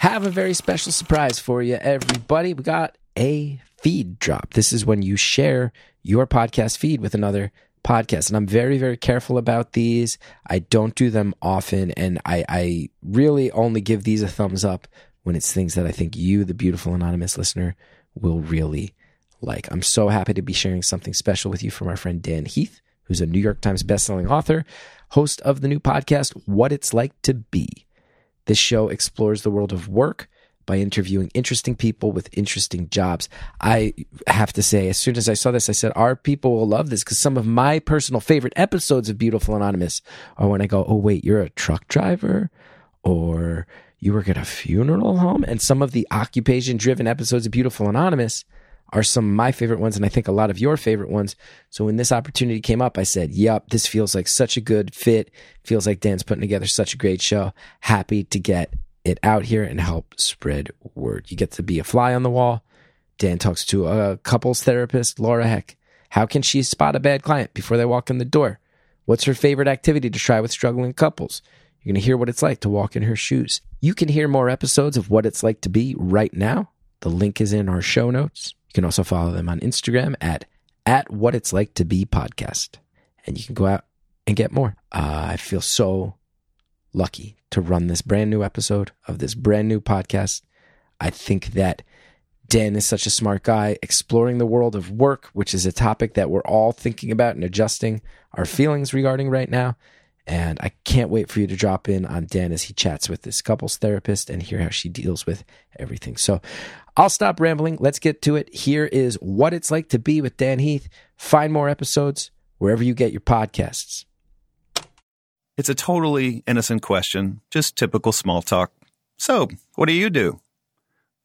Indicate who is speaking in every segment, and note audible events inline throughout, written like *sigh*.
Speaker 1: have a very special surprise for you, everybody. We got a feed drop. This is when you share your podcast feed with another podcast. And I'm very, very careful about these. I don't do them often. And I, I really only give these a thumbs up when it's things that I think you, the beautiful anonymous listener, will really like. I'm so happy to be sharing something special with you from our friend Dan Heath, who's a New York Times bestselling author, host of the new podcast, What It's Like to Be. This show explores the world of work by interviewing interesting people with interesting jobs. I have to say, as soon as I saw this, I said, Our people will love this because some of my personal favorite episodes of Beautiful Anonymous are when I go, Oh, wait, you're a truck driver? Or you work at a funeral home? And some of the occupation driven episodes of Beautiful Anonymous are some of my favorite ones, and I think a lot of your favorite ones. So when this opportunity came up, I said, Yep, this feels like such a good fit. Feels like Dan's putting together such a great show. Happy to get it out here and help spread word. You get to be a fly on the wall. Dan talks to a couples therapist, Laura Heck. How can she spot a bad client before they walk in the door? What's her favorite activity to try with struggling couples? You're going to hear what it's like to walk in her shoes. You can hear more episodes of What It's Like to Be right now. The link is in our show notes. You can also follow them on Instagram at at what it's like to be podcast, and you can go out and get more. Uh, I feel so lucky to run this brand new episode of this brand new podcast. I think that Dan is such a smart guy exploring the world of work, which is a topic that we're all thinking about and adjusting our feelings regarding right now. And I can't wait for you to drop in on Dan as he chats with this couples therapist and hear how she deals with everything. So I'll stop rambling. Let's get to it. Here is what it's like to be with Dan Heath. Find more episodes wherever you get your podcasts.
Speaker 2: It's a totally innocent question, just typical small talk. So, what do you do?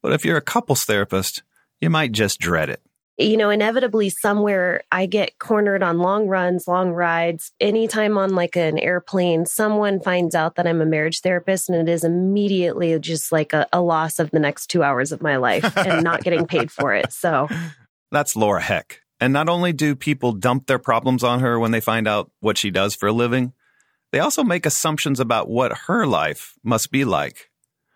Speaker 2: But if you're a couples therapist, you might just dread it
Speaker 3: you know, inevitably somewhere I get cornered on long runs, long rides. Anytime on like an airplane, someone finds out that I'm a marriage therapist and it is immediately just like a, a loss of the next two hours of my life and not getting paid for it. So *laughs*
Speaker 2: that's Laura Heck. And not only do people dump their problems on her when they find out what she does for a living, they also make assumptions about what her life must be like.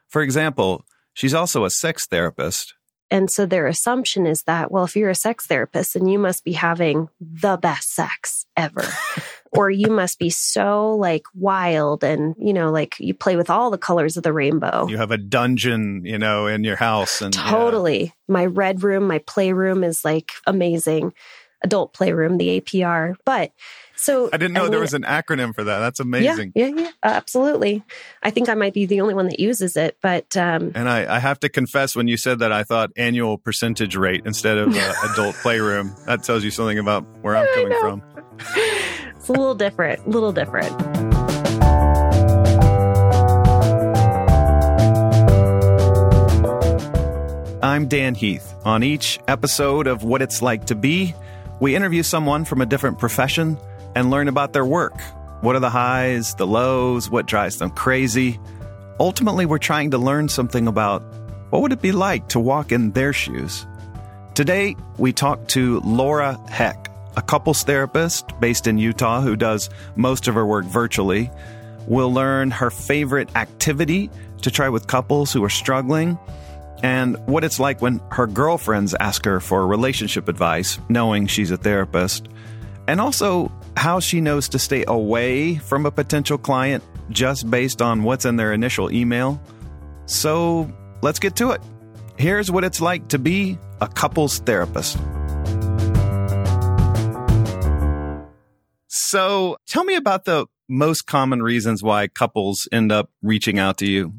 Speaker 2: For example, she's also a sex therapist
Speaker 3: and so their assumption is that, well, if you're a sex therapist, then you must be having the best sex ever. *laughs* or you must be so like wild and, you know, like you play with all the colors of the rainbow.
Speaker 2: You have a dungeon, you know, in your house. And
Speaker 3: totally. Yeah. My red room, my playroom is like amazing. Adult playroom, the APR. But so
Speaker 2: I didn't know I mean, there was an acronym for that. That's amazing.
Speaker 3: Yeah, yeah, yeah, absolutely. I think I might be the only one that uses it, but um,
Speaker 2: and I, I have to confess, when you said that, I thought annual percentage rate instead of uh, *laughs* adult playroom. That tells you something about where I'm coming from. *laughs*
Speaker 3: it's a little different. A little different.
Speaker 2: I'm Dan Heath. On each episode of What It's Like to Be, we interview someone from a different profession and learn about their work. What are the highs, the lows, what drives them crazy? Ultimately, we're trying to learn something about what would it be like to walk in their shoes. Today, we talk to Laura Heck, a couples therapist based in Utah who does most of her work virtually. We'll learn her favorite activity to try with couples who are struggling and what it's like when her girlfriends ask her for relationship advice, knowing she's a therapist, and also how she knows to stay away from a potential client just based on what's in their initial email. So let's get to it. Here's what it's like to be a couples therapist. So tell me about the most common reasons why couples end up reaching out to you.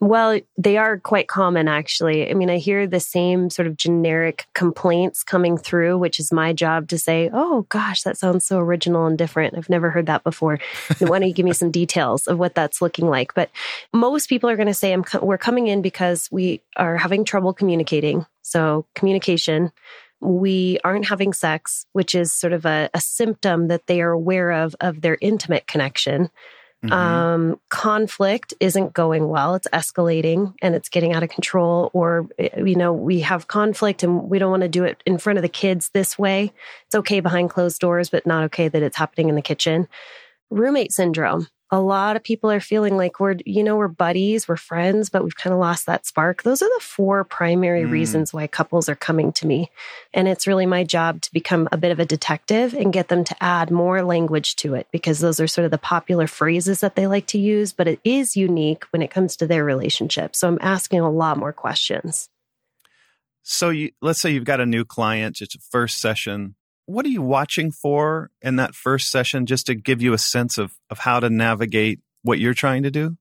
Speaker 3: Well, they are quite common, actually. I mean, I hear the same sort of generic complaints coming through, which is my job to say, oh, gosh, that sounds so original and different. I've never heard that before. Why don't you give me some details of what that's looking like? But most people are going to say, I'm co- we're coming in because we are having trouble communicating. So, communication. We aren't having sex, which is sort of a, a symptom that they are aware of of their intimate connection. Mm-hmm. Um, conflict isn't going well. It's escalating and it's getting out of control. Or, eh, you know, we have conflict and we don't want to do it in front of the kids this way. It's okay behind closed doors, but not okay that it's happening in the kitchen. Roommate syndrome. A lot of people are feeling like we're, you know, we're buddies, we're friends, but we've kind of lost that spark. Those are the four primary mm. reasons why couples are coming to me. And it's really my job to become a bit of a detective and get them to add more language to it because those are sort of the popular phrases that they like to use, but it is unique when it comes to their relationship. So I'm asking a lot more questions.
Speaker 2: So you, let's say you've got a new client, it's a first session what are you watching for in that first session just to give you a sense of, of how to navigate what you're trying to do?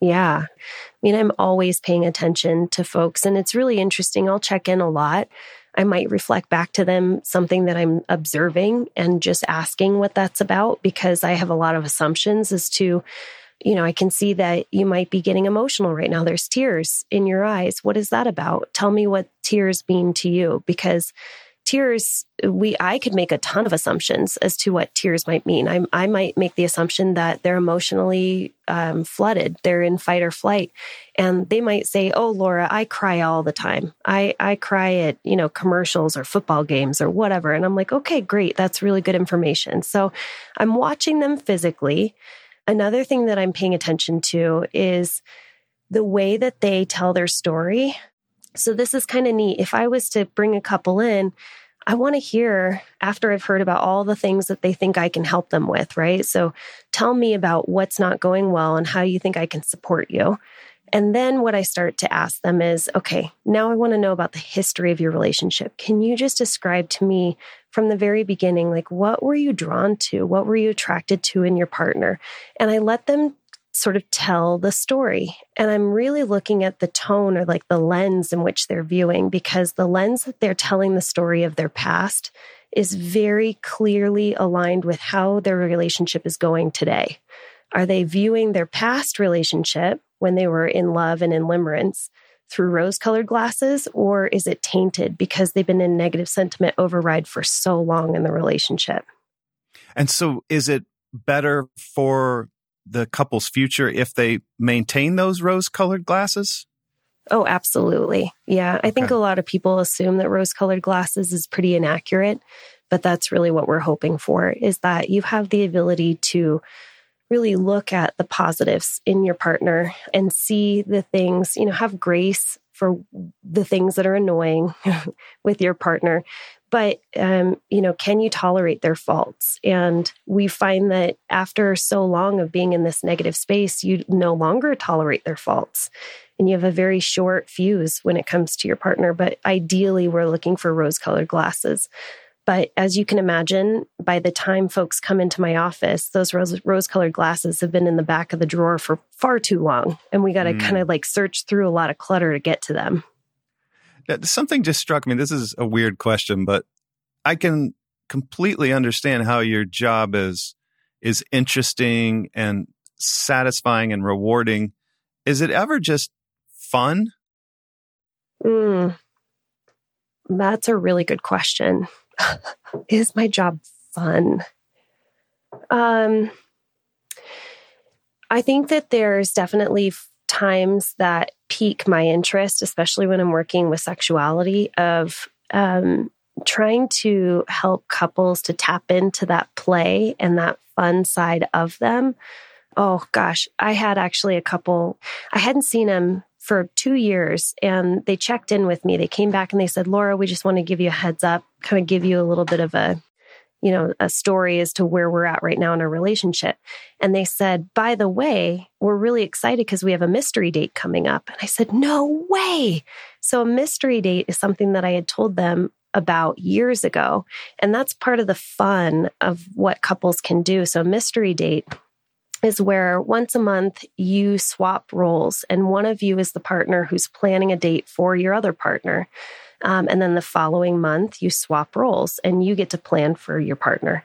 Speaker 3: Yeah. I mean, I'm always paying attention to folks, and it's really interesting. I'll check in a lot. I might reflect back to them something that I'm observing and just asking what that's about because I have a lot of assumptions as to, you know, I can see that you might be getting emotional right now. There's tears in your eyes. What is that about? Tell me what tears mean to you because tears we i could make a ton of assumptions as to what tears might mean. I, I might make the assumption that they're emotionally um, flooded. They're in fight or flight. And they might say oh laura i cry all the time. I i cry at you know commercials or football games or whatever. And i'm like okay great. That's really good information. So i'm watching them physically. Another thing that i'm paying attention to is the way that they tell their story so this is kind of neat. If I was to bring a couple in, I want to hear after I've heard about all the things that they think I can help them with, right? So tell me about what's not going well and how you think I can support you. And then what I start to ask them is, okay, now I want to know about the history of your relationship. Can you just describe to me from the very beginning, like what were you drawn to? What were you attracted to in your partner? And I let them sort of tell the story. And I'm really looking at the tone or like the lens in which they're viewing because the lens that they're telling the story of their past is very clearly aligned with how their relationship is going today. Are they viewing their past relationship when they were in love and in limerence through rose colored glasses, or is it tainted because they've been in negative sentiment override for so long in the relationship?
Speaker 2: And so, is it better for the couple's future if they maintain those rose colored glasses?
Speaker 3: Oh, absolutely. Yeah. I think a lot of people assume that rose colored glasses is pretty inaccurate, but that's really what we're hoping for is that you have the ability to really look at the positives in your partner and see the things, you know, have grace for the things that are annoying *laughs* with your partner, but um, you know can you tolerate their faults? And we find that after so long of being in this negative space you no longer tolerate their faults. And you have a very short fuse when it comes to your partner but ideally we're looking for rose colored glasses but as you can imagine by the time folks come into my office those rose colored glasses have been in the back of the drawer for far too long and we got to mm. kind of like search through a lot of clutter to get to them
Speaker 2: something just struck me. This is a weird question, but I can completely understand how your job is is interesting and satisfying and rewarding. Is it ever just fun?
Speaker 3: Mm, that's a really good question. Is my job fun? Um, I think that there's definitely times that pique my interest, especially when I'm working with sexuality, of um, trying to help couples to tap into that play and that fun side of them. Oh gosh, I had actually a couple, I hadn't seen them for two years and they checked in with me. They came back and they said, Laura, we just want to give you a heads up, kind of give you a little bit of a you know, a story as to where we're at right now in our relationship. And they said, by the way, we're really excited because we have a mystery date coming up. And I said, no way. So a mystery date is something that I had told them about years ago. And that's part of the fun of what couples can do. So mystery date is where once a month you swap roles and one of you is the partner who's planning a date for your other partner. Um, and then the following month, you swap roles and you get to plan for your partner.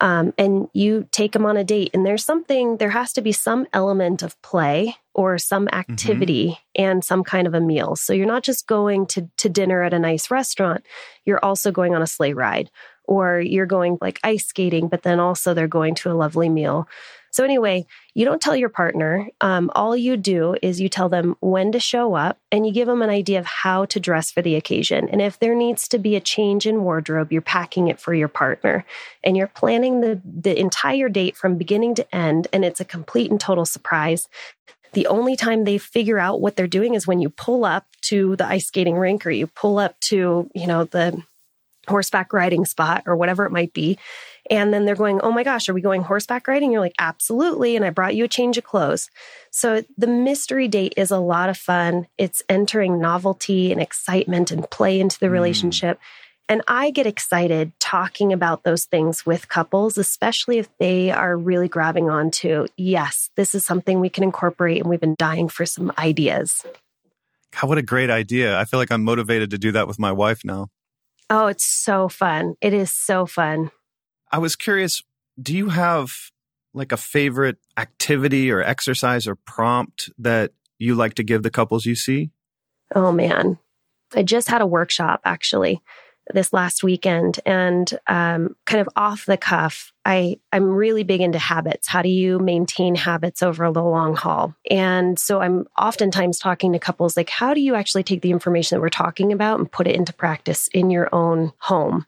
Speaker 3: Um, and you take them on a date. And there's something, there has to be some element of play or some mm-hmm. activity mm-hmm. and some kind of a meal. So you're not just going to, to dinner at a nice restaurant, you're also going on a sleigh ride or you're going like ice skating, but then also they're going to a lovely meal. So, anyway, you don't tell your partner. Um, all you do is you tell them when to show up and you give them an idea of how to dress for the occasion. And if there needs to be a change in wardrobe, you're packing it for your partner and you're planning the, the entire date from beginning to end. And it's a complete and total surprise. The only time they figure out what they're doing is when you pull up to the ice skating rink or you pull up to, you know, the horseback riding spot or whatever it might be. And then they're going, Oh my gosh, are we going horseback riding? You're like, Absolutely. And I brought you a change of clothes. So the mystery date is a lot of fun. It's entering novelty and excitement and play into the mm. relationship. And I get excited talking about those things with couples, especially if they are really grabbing on to, yes, this is something we can incorporate and we've been dying for some ideas.
Speaker 2: God, what a great idea. I feel like I'm motivated to do that with my wife now.
Speaker 3: Oh, it's so fun. It is so fun.
Speaker 2: I was curious, do you have like a favorite activity or exercise or prompt that you like to give the couples you see?
Speaker 3: Oh man. I just had a workshop actually this last weekend and um, kind of off the cuff I, i'm really big into habits how do you maintain habits over the long haul and so i'm oftentimes talking to couples like how do you actually take the information that we're talking about and put it into practice in your own home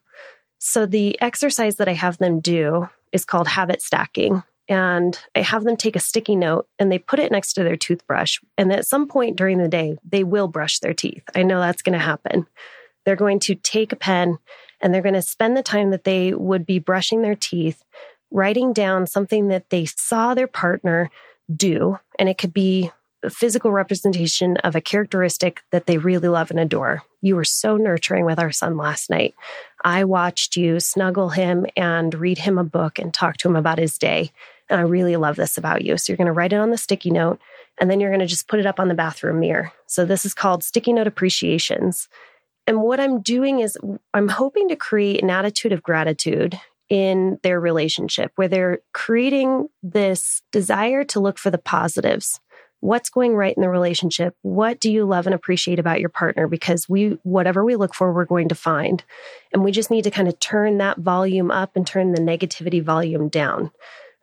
Speaker 3: so the exercise that i have them do is called habit stacking and I have them take a sticky note and they put it next to their toothbrush. And at some point during the day, they will brush their teeth. I know that's going to happen. They're going to take a pen and they're going to spend the time that they would be brushing their teeth, writing down something that they saw their partner do. And it could be physical representation of a characteristic that they really love and adore. You were so nurturing with our son last night. I watched you snuggle him and read him a book and talk to him about his day. And I really love this about you. So you're going to write it on the sticky note and then you're going to just put it up on the bathroom mirror. So this is called sticky note appreciations. And what I'm doing is I'm hoping to create an attitude of gratitude in their relationship where they're creating this desire to look for the positives. What's going right in the relationship? What do you love and appreciate about your partner? Because we, whatever we look for, we're going to find. And we just need to kind of turn that volume up and turn the negativity volume down.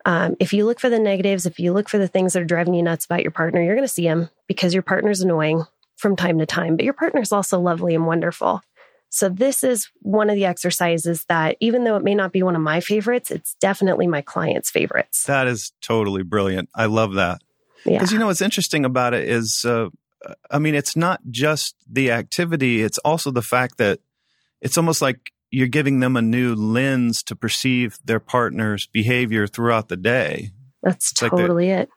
Speaker 3: Um, if you look for the negatives, if you look for the things that are driving you nuts about your partner, you're going to see them because your partner's annoying from time to time, but your partner's also lovely and wonderful. So, this is one of the exercises that, even though it may not be one of my favorites, it's definitely my client's favorites.
Speaker 2: That is totally brilliant. I love that. Because, yeah. you know, what's interesting about it is, uh, I mean, it's not just the activity, it's also the fact that it's almost like you're giving them a new lens to perceive their partner's behavior throughout the day.
Speaker 3: That's it's totally like it.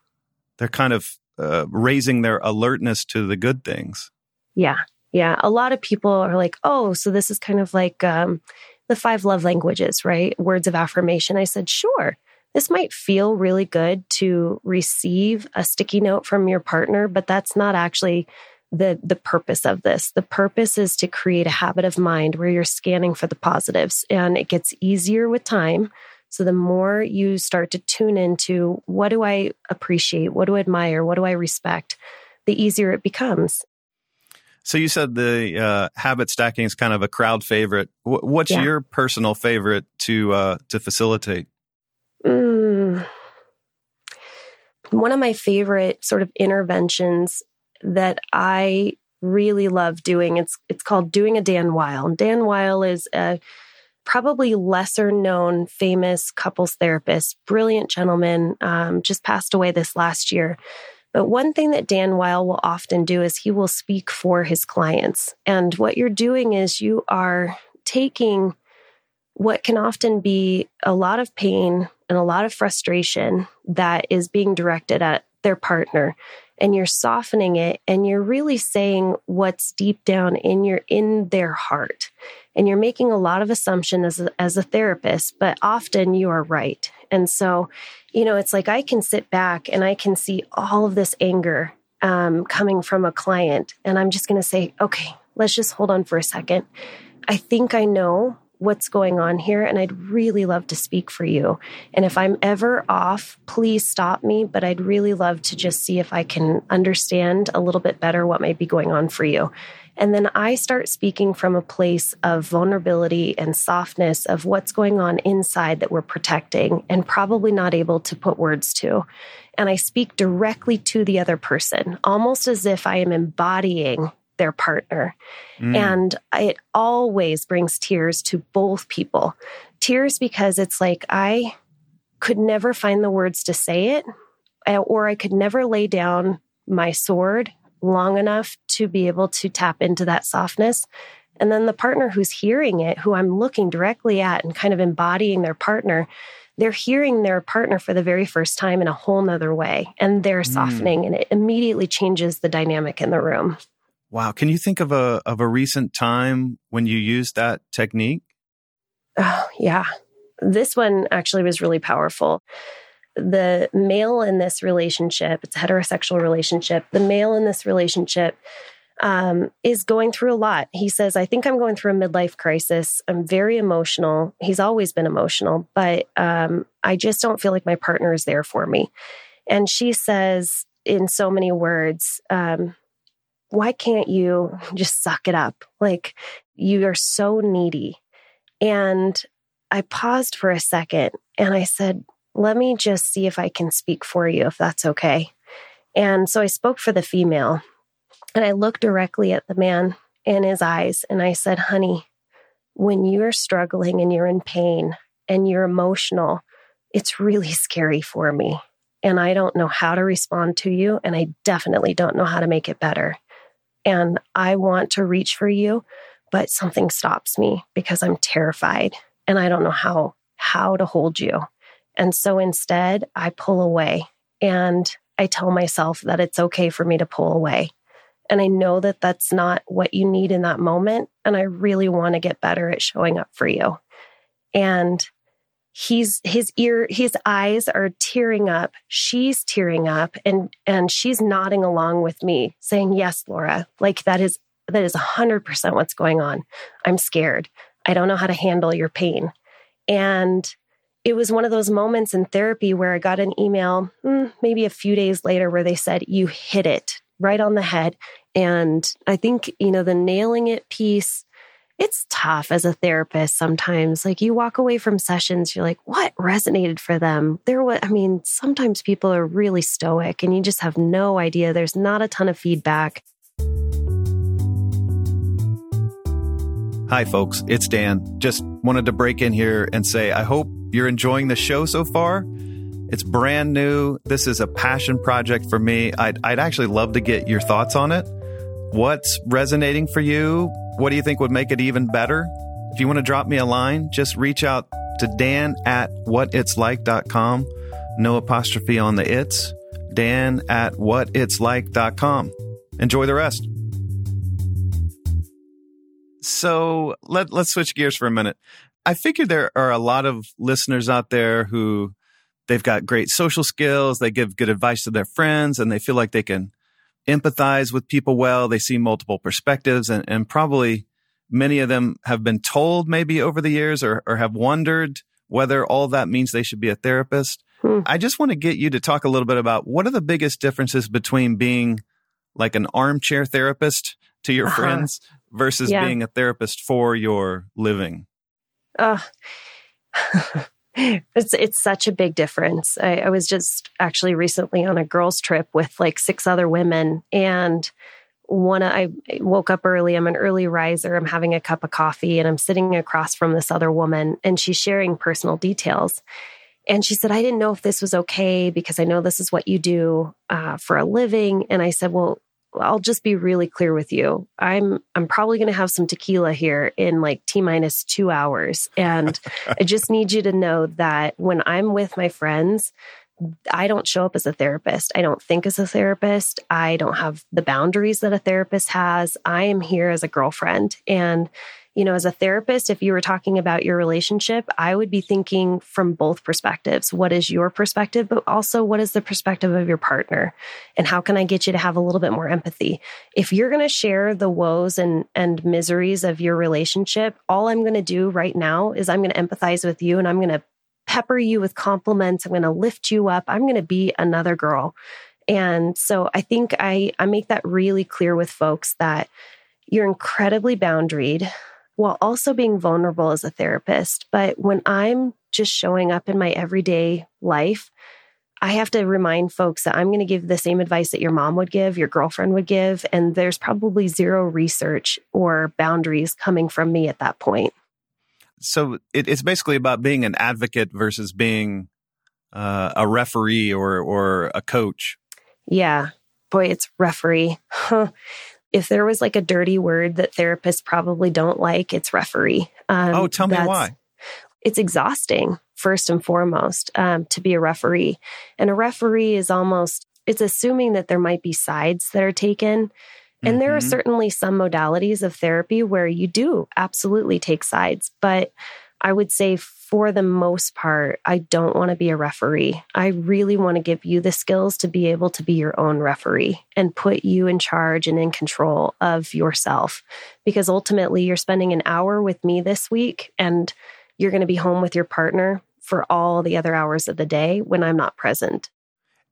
Speaker 2: They're kind of uh, raising their alertness to the good things.
Speaker 3: Yeah. Yeah. A lot of people are like, oh, so this is kind of like um, the five love languages, right? Words of affirmation. I said, sure. This might feel really good to receive a sticky note from your partner, but that's not actually the the purpose of this. The purpose is to create a habit of mind where you're scanning for the positives and it gets easier with time so the more you start to tune into what do I appreciate? What do I admire? What do I respect? The easier it becomes.
Speaker 2: So you said the uh, habit stacking is kind of a crowd favorite. What's yeah. your personal favorite to uh, to facilitate? Mm.
Speaker 3: One of my favorite sort of interventions that I really love doing it's it's called doing a Dan Wile. Dan Wile is a probably lesser known famous couples therapist, brilliant gentleman, um, just passed away this last year. But one thing that Dan Wile will often do is he will speak for his clients. And what you're doing is you are taking what can often be a lot of pain and a lot of frustration that is being directed at their partner. And you're softening it and you're really saying what's deep down in your in their heart. And you're making a lot of assumption as a, as a therapist but often you are right. And so you know it's like i can sit back and i can see all of this anger um, coming from a client and i'm just going to say okay let's just hold on for a second. I think i know what's going on here and I'd really love to speak for you. And if I'm ever off, please stop me, but I'd really love to just see if I can understand a little bit better what might be going on for you. And then I start speaking from a place of vulnerability and softness of what's going on inside that we're protecting and probably not able to put words to. And I speak directly to the other person, almost as if I am embodying their partner. Mm. And it always brings tears to both people. Tears because it's like I could never find the words to say it, eh, or I could never lay down my sword long enough to be able to tap into that softness. And then the partner who's hearing it, who I'm looking directly at and kind of embodying their partner, they're hearing their partner for the very first time in a whole nother way and they're mm. softening and it immediately changes the dynamic in the room.
Speaker 2: Wow. Can you think of a of a recent time when you used that technique?
Speaker 3: Oh, yeah. This one actually was really powerful. The male in this relationship, it's a heterosexual relationship. The male in this relationship um, is going through a lot. He says, I think I'm going through a midlife crisis. I'm very emotional. He's always been emotional, but um, I just don't feel like my partner is there for me. And she says, in so many words, um, why can't you just suck it up? Like you are so needy. And I paused for a second and I said, let me just see if I can speak for you, if that's okay. And so I spoke for the female and I looked directly at the man in his eyes and I said, honey, when you're struggling and you're in pain and you're emotional, it's really scary for me. And I don't know how to respond to you. And I definitely don't know how to make it better and I want to reach for you, but something stops me because I'm terrified and I don't know how how to hold you. And so instead, I pull away and I tell myself that it's okay for me to pull away. And I know that that's not what you need in that moment. And I really want to get better at showing up for you. And he's his ear his eyes are tearing up. She's tearing up and and she's nodding along with me saying yes laura. Like that is that is 100% what's going on. I'm scared. I don't know how to handle your pain. And it was one of those moments in therapy where i got an email hmm, maybe a few days later where they said you hit it right on the head. And i think you know the nailing it piece it's tough as a therapist sometimes. Like you walk away from sessions, you're like, what resonated for them? There was, I mean, sometimes people are really stoic and you just have no idea. There's not a ton of feedback.
Speaker 2: Hi, folks. It's Dan. Just wanted to break in here and say, I hope you're enjoying the show so far. It's brand new. This is a passion project for me. I'd, I'd actually love to get your thoughts on it. What's resonating for you? What do you think would make it even better? If you want to drop me a line, just reach out to Dan at whatitslike.com. No apostrophe on the it's. Dan at whatitslike.com. Enjoy the rest. So let, let's switch gears for a minute. I figure there are a lot of listeners out there who they've got great social skills. They give good advice to their friends and they feel like they can empathize with people well. They see multiple perspectives and, and probably many of them have been told maybe over the years or, or have wondered whether all that means they should be a therapist. Hmm. I just want to get you to talk a little bit about what are the biggest differences between being like an armchair therapist to your uh-huh. friends versus yeah. being a therapist for your living?
Speaker 3: Uh, *laughs* it's it's such a big difference. I, I was just actually recently on a girls' trip with like six other women, and one I woke up early. I'm an early riser. I'm having a cup of coffee, and I'm sitting across from this other woman, and she's sharing personal details. And she said, I didn't know if this was okay because I know this is what you do uh, for a living. And I said, Well, I'll just be really clear with you. I'm I'm probably going to have some tequila here in like T minus 2 hours and *laughs* I just need you to know that when I'm with my friends, I don't show up as a therapist. I don't think as a therapist. I don't have the boundaries that a therapist has. I am here as a girlfriend and you know, as a therapist, if you were talking about your relationship, I would be thinking from both perspectives. What is your perspective, but also what is the perspective of your partner? And how can I get you to have a little bit more empathy? If you're going to share the woes and, and miseries of your relationship, all I'm going to do right now is I'm going to empathize with you and I'm going to pepper you with compliments. I'm going to lift you up. I'm going to be another girl. And so I think I, I make that really clear with folks that you're incredibly boundaried while also being vulnerable as a therapist. But when I'm just showing up in my everyday life, I have to remind folks that I'm going to give the same advice that your mom would give, your girlfriend would give, and there's probably zero research or boundaries coming from me at that point.
Speaker 2: So it, it's basically about being an advocate versus being uh, a referee or or a coach.
Speaker 3: Yeah, boy, it's referee. *laughs* if there was like a dirty word that therapists probably don't like, it's referee.
Speaker 2: Um, oh, tell me why.
Speaker 3: It's exhausting, first and foremost, um, to be a referee. And a referee is almost, it's assuming that there might be sides that are taken. And mm-hmm. there are mm-hmm. certainly some modalities of therapy where you do absolutely take sides. But I would say for the most part, I don't want to be a referee. I really want to give you the skills to be able to be your own referee and put you in charge and in control of yourself. Because ultimately, you're spending an hour with me this week and you're going to be home with your partner for all the other hours of the day when I'm not present.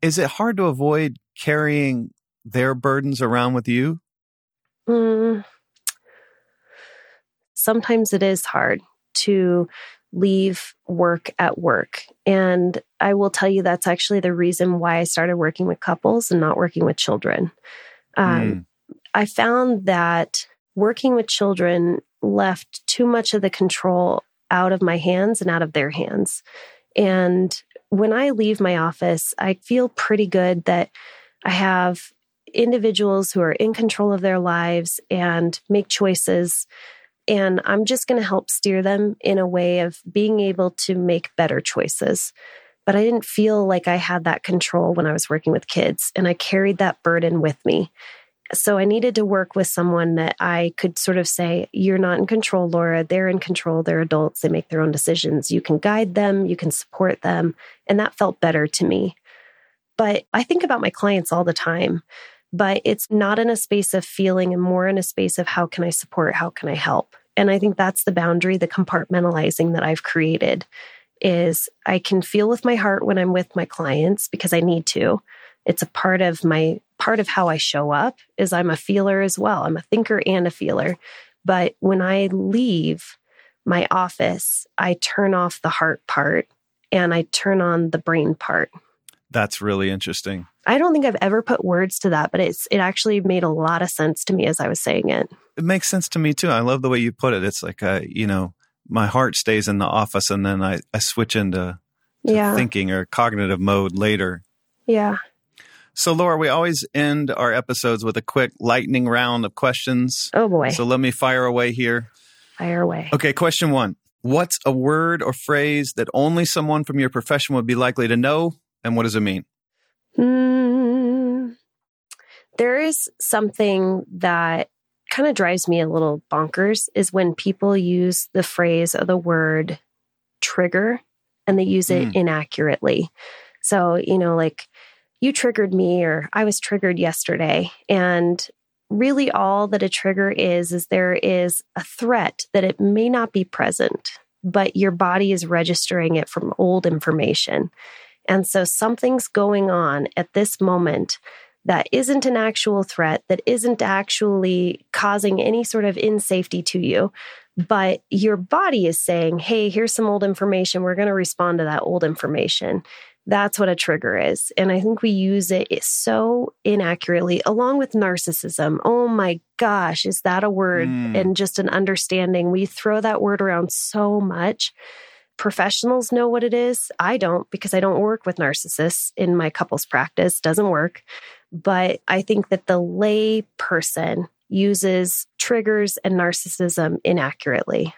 Speaker 2: Is it hard to avoid carrying their burdens around with you?
Speaker 3: Mm, sometimes it is hard to leave work at work. And I will tell you that's actually the reason why I started working with couples and not working with children. Um, mm. I found that working with children left too much of the control out of my hands and out of their hands. And when I leave my office, I feel pretty good that I have individuals who are in control of their lives and make choices and I'm just going to help steer them in a way of being able to make better choices. But I didn't feel like I had that control when I was working with kids, and I carried that burden with me. So I needed to work with someone that I could sort of say, You're not in control, Laura. They're in control. They're adults. They make their own decisions. You can guide them, you can support them. And that felt better to me. But I think about my clients all the time but it's not in a space of feeling and more in a space of how can I support? How can I help? And I think that's the boundary, the compartmentalizing that I've created is I can feel with my heart when I'm with my clients because I need to. It's a part of my part of how I show up is I'm a feeler as well. I'm a thinker and a feeler. But when I leave my office, I turn off the heart part and I turn on the brain part.
Speaker 2: That's really interesting.
Speaker 3: I don't think I've ever put words to that, but it's it actually made a lot of sense to me as I was saying it.
Speaker 2: It makes sense to me too. I love the way you put it. It's like uh, you know, my heart stays in the office and then I, I switch into yeah. thinking or cognitive mode later.
Speaker 3: Yeah.
Speaker 2: So, Laura, we always end our episodes with a quick lightning round of questions.
Speaker 3: Oh, boy.
Speaker 2: So, let me fire away here.
Speaker 3: Fire away.
Speaker 2: Okay, question one What's a word or phrase that only someone from your profession would be likely to know, and what does it mean?
Speaker 3: Mm, there is something that kind of drives me a little bonkers is when people use the phrase or the word trigger and they use it mm. inaccurately. So, you know, like you triggered me or I was triggered yesterday. And really all that a trigger is, is there is a threat that it may not be present, but your body is registering it from old information. And so something's going on at this moment that isn't an actual threat, that isn't actually causing any sort of insafety to you. But your body is saying, hey, here's some old information. We're going to respond to that old information. That's what a trigger is. And I think we use it so inaccurately, along with narcissism. Oh my gosh, is that a word mm. and just an understanding? We throw that word around so much professionals know what it is. I don't because I don't work with narcissists in my couples practice, doesn't work. But I think that the lay person uses triggers and narcissism inaccurately.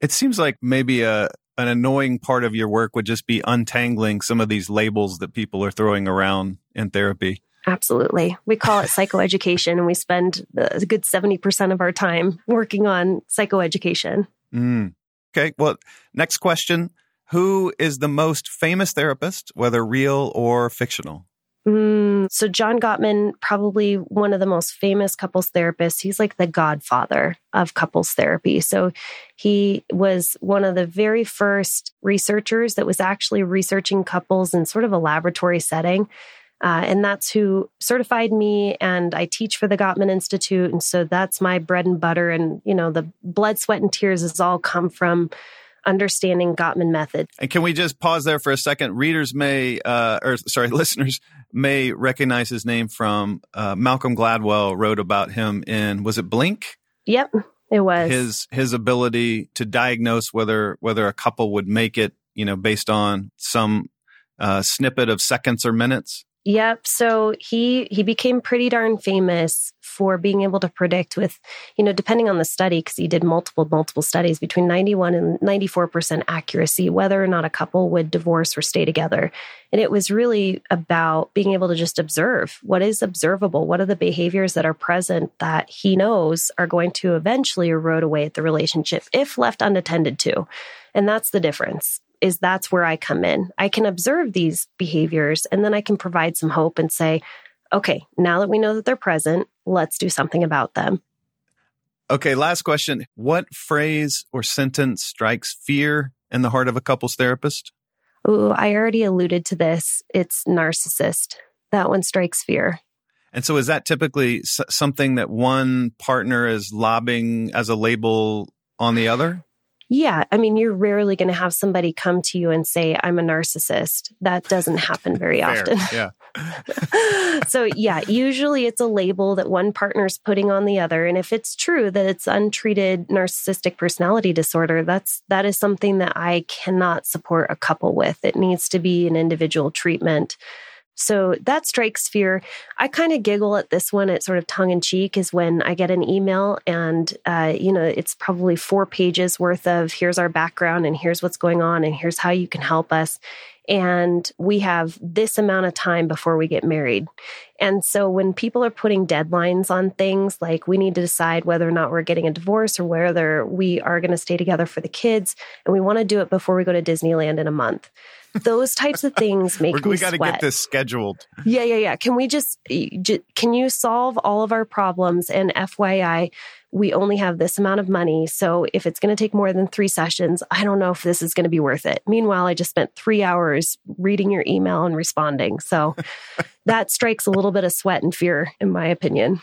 Speaker 2: It seems like maybe a an annoying part of your work would just be untangling some of these labels that people are throwing around in therapy.
Speaker 3: Absolutely. We call it psychoeducation, and we spend a good 70% of our time working on psychoeducation.
Speaker 2: Mm. Okay. Well, next question Who is the most famous therapist, whether real or fictional?
Speaker 3: Mm, so, John Gottman, probably one of the most famous couples therapists. He's like the godfather of couples therapy. So, he was one of the very first researchers that was actually researching couples in sort of a laboratory setting. Uh, and that's who certified me. And I teach for the Gottman Institute. And so that's my bread and butter. And, you know, the blood, sweat, and tears has all come from understanding Gottman method.
Speaker 2: And can we just pause there for a second? Readers may, uh, or sorry, *laughs* listeners may recognize his name from uh, Malcolm Gladwell wrote about him in, was it Blink?
Speaker 3: Yep, it was.
Speaker 2: His, his ability to diagnose whether, whether a couple would make it, you know, based on some uh, snippet of seconds or minutes.
Speaker 3: Yep. So he he became pretty darn famous for being able to predict with, you know, depending on the study, because he did multiple multiple studies between 91 and 94 percent accuracy whether or not a couple would divorce or stay together. And it was really about being able to just observe what is observable, what are the behaviors that are present that he knows are going to eventually erode away at the relationship if left unattended to. And that's the difference is that's where I come in. I can observe these behaviors and then I can provide some hope and say, okay, now that we know that they're present, let's do something about them.
Speaker 2: Okay, last question. What phrase or sentence strikes fear in the heart of a couples therapist?
Speaker 3: Oh, I already alluded to this. It's narcissist. That one strikes fear.
Speaker 2: And so, is that typically something that one partner is lobbing as a label on the other?
Speaker 3: Yeah. I mean, you're rarely going to have somebody come to you and say, I'm a narcissist. That doesn't happen very often.
Speaker 2: Yeah. *laughs*
Speaker 3: so, yeah, usually it's a label that one partner's putting on the other. And if it's true that it's untreated narcissistic personality disorder, that's that is something that I cannot support a couple with. It needs to be an individual treatment. So that strikes fear. I kind of giggle at this one. It's sort of tongue in cheek is when I get an email and, uh, you know, it's probably four pages worth of here's our background and here's what's going on and here's how you can help us. And we have this amount of time before we get married. And so when people are putting deadlines on things like we need to decide whether or not we're getting a divorce or whether we are going to stay together for the kids, and we want to do it before we go to Disneyland in a month those types of things make
Speaker 2: we got to get this scheduled.
Speaker 3: Yeah, yeah, yeah. Can we just can you solve all of our problems? And FYI, we only have this amount of money, so if it's going to take more than three sessions, I don't know if this is going to be worth it. Meanwhile, I just spent three hours reading your email and responding, so *laughs* that strikes a little bit of sweat and fear, in my opinion.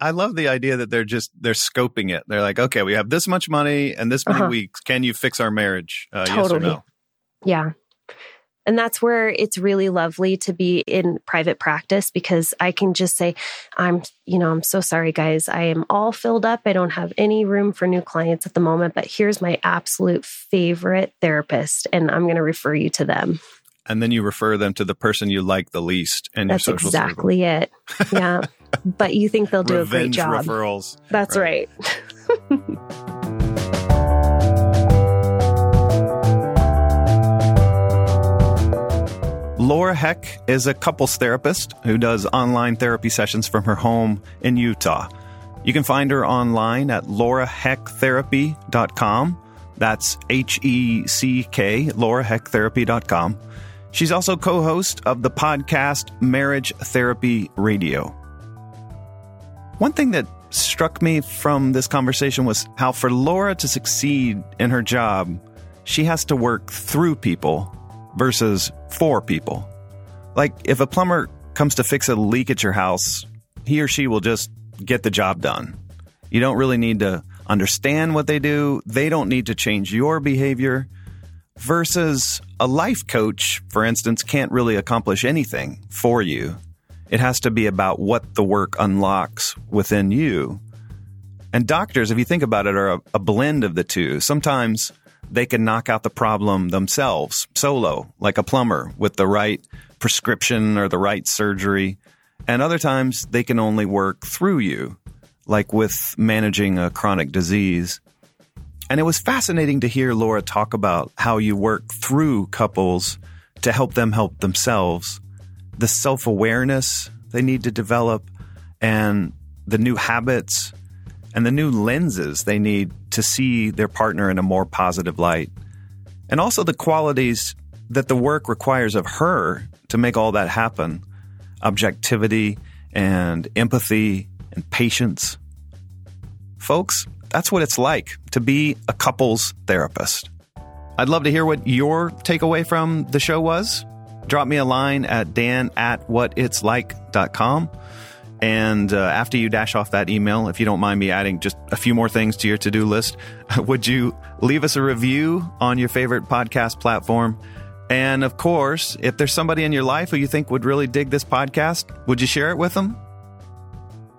Speaker 2: I love the idea that they're just they're scoping it. They're like, okay, we have this much money and this many uh-huh. weeks. Can you fix our marriage? Uh, totally. Yes or no?
Speaker 3: Yeah. And that's where it's really lovely to be in private practice because I can just say, I'm, you know, I'm so sorry, guys. I am all filled up. I don't have any room for new clients at the moment, but here's my absolute favorite therapist, and I'm going to refer you to them.
Speaker 2: And then you refer them to the person you like the least and
Speaker 3: That's
Speaker 2: your social
Speaker 3: exactly
Speaker 2: circle.
Speaker 3: it. *laughs* Yeah. but you think they'll do
Speaker 2: Revenge
Speaker 3: a great job.
Speaker 2: referrals.
Speaker 3: That's right. right. *laughs*
Speaker 2: Laura Heck is a couples therapist who does online therapy sessions from her home in Utah. You can find her online at laurahecktherapy.com. That's H E C K, laurahecktherapy.com. She's also co host of the podcast Marriage Therapy Radio. One thing that struck me from this conversation was how for Laura to succeed in her job, she has to work through people versus four people. Like if a plumber comes to fix a leak at your house, he or she will just get the job done. You don't really need to understand what they do. They don't need to change your behavior. Versus a life coach, for instance, can't really accomplish anything for you. It has to be about what the work unlocks within you. And doctors, if you think about it, are a, a blend of the two. Sometimes they can knock out the problem themselves, solo, like a plumber with the right prescription or the right surgery. And other times they can only work through you, like with managing a chronic disease. And it was fascinating to hear Laura talk about how you work through couples to help them help themselves. The self awareness they need to develop and the new habits and the new lenses they need to see their partner in a more positive light. And also the qualities that the work requires of her to make all that happen objectivity and empathy and patience. Folks, that's what it's like to be a couples therapist. I'd love to hear what your takeaway from the show was. Drop me a line at dan at whatitslike.com. And uh, after you dash off that email, if you don't mind me adding just a few more things to your to do list, *laughs* would you leave us a review on your favorite podcast platform? And of course, if there's somebody in your life who you think would really dig this podcast, would you share it with them?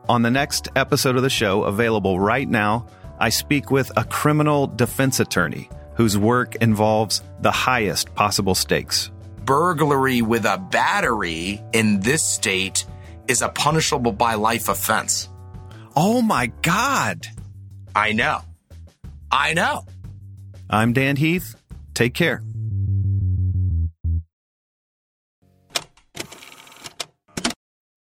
Speaker 2: On the next episode of the show, available right now, I speak with a criminal defense attorney whose work involves the highest possible stakes.
Speaker 4: Burglary with a battery in this state is a punishable by life offense.
Speaker 2: Oh my God.
Speaker 4: I know. I know.
Speaker 2: I'm Dan Heath. Take care.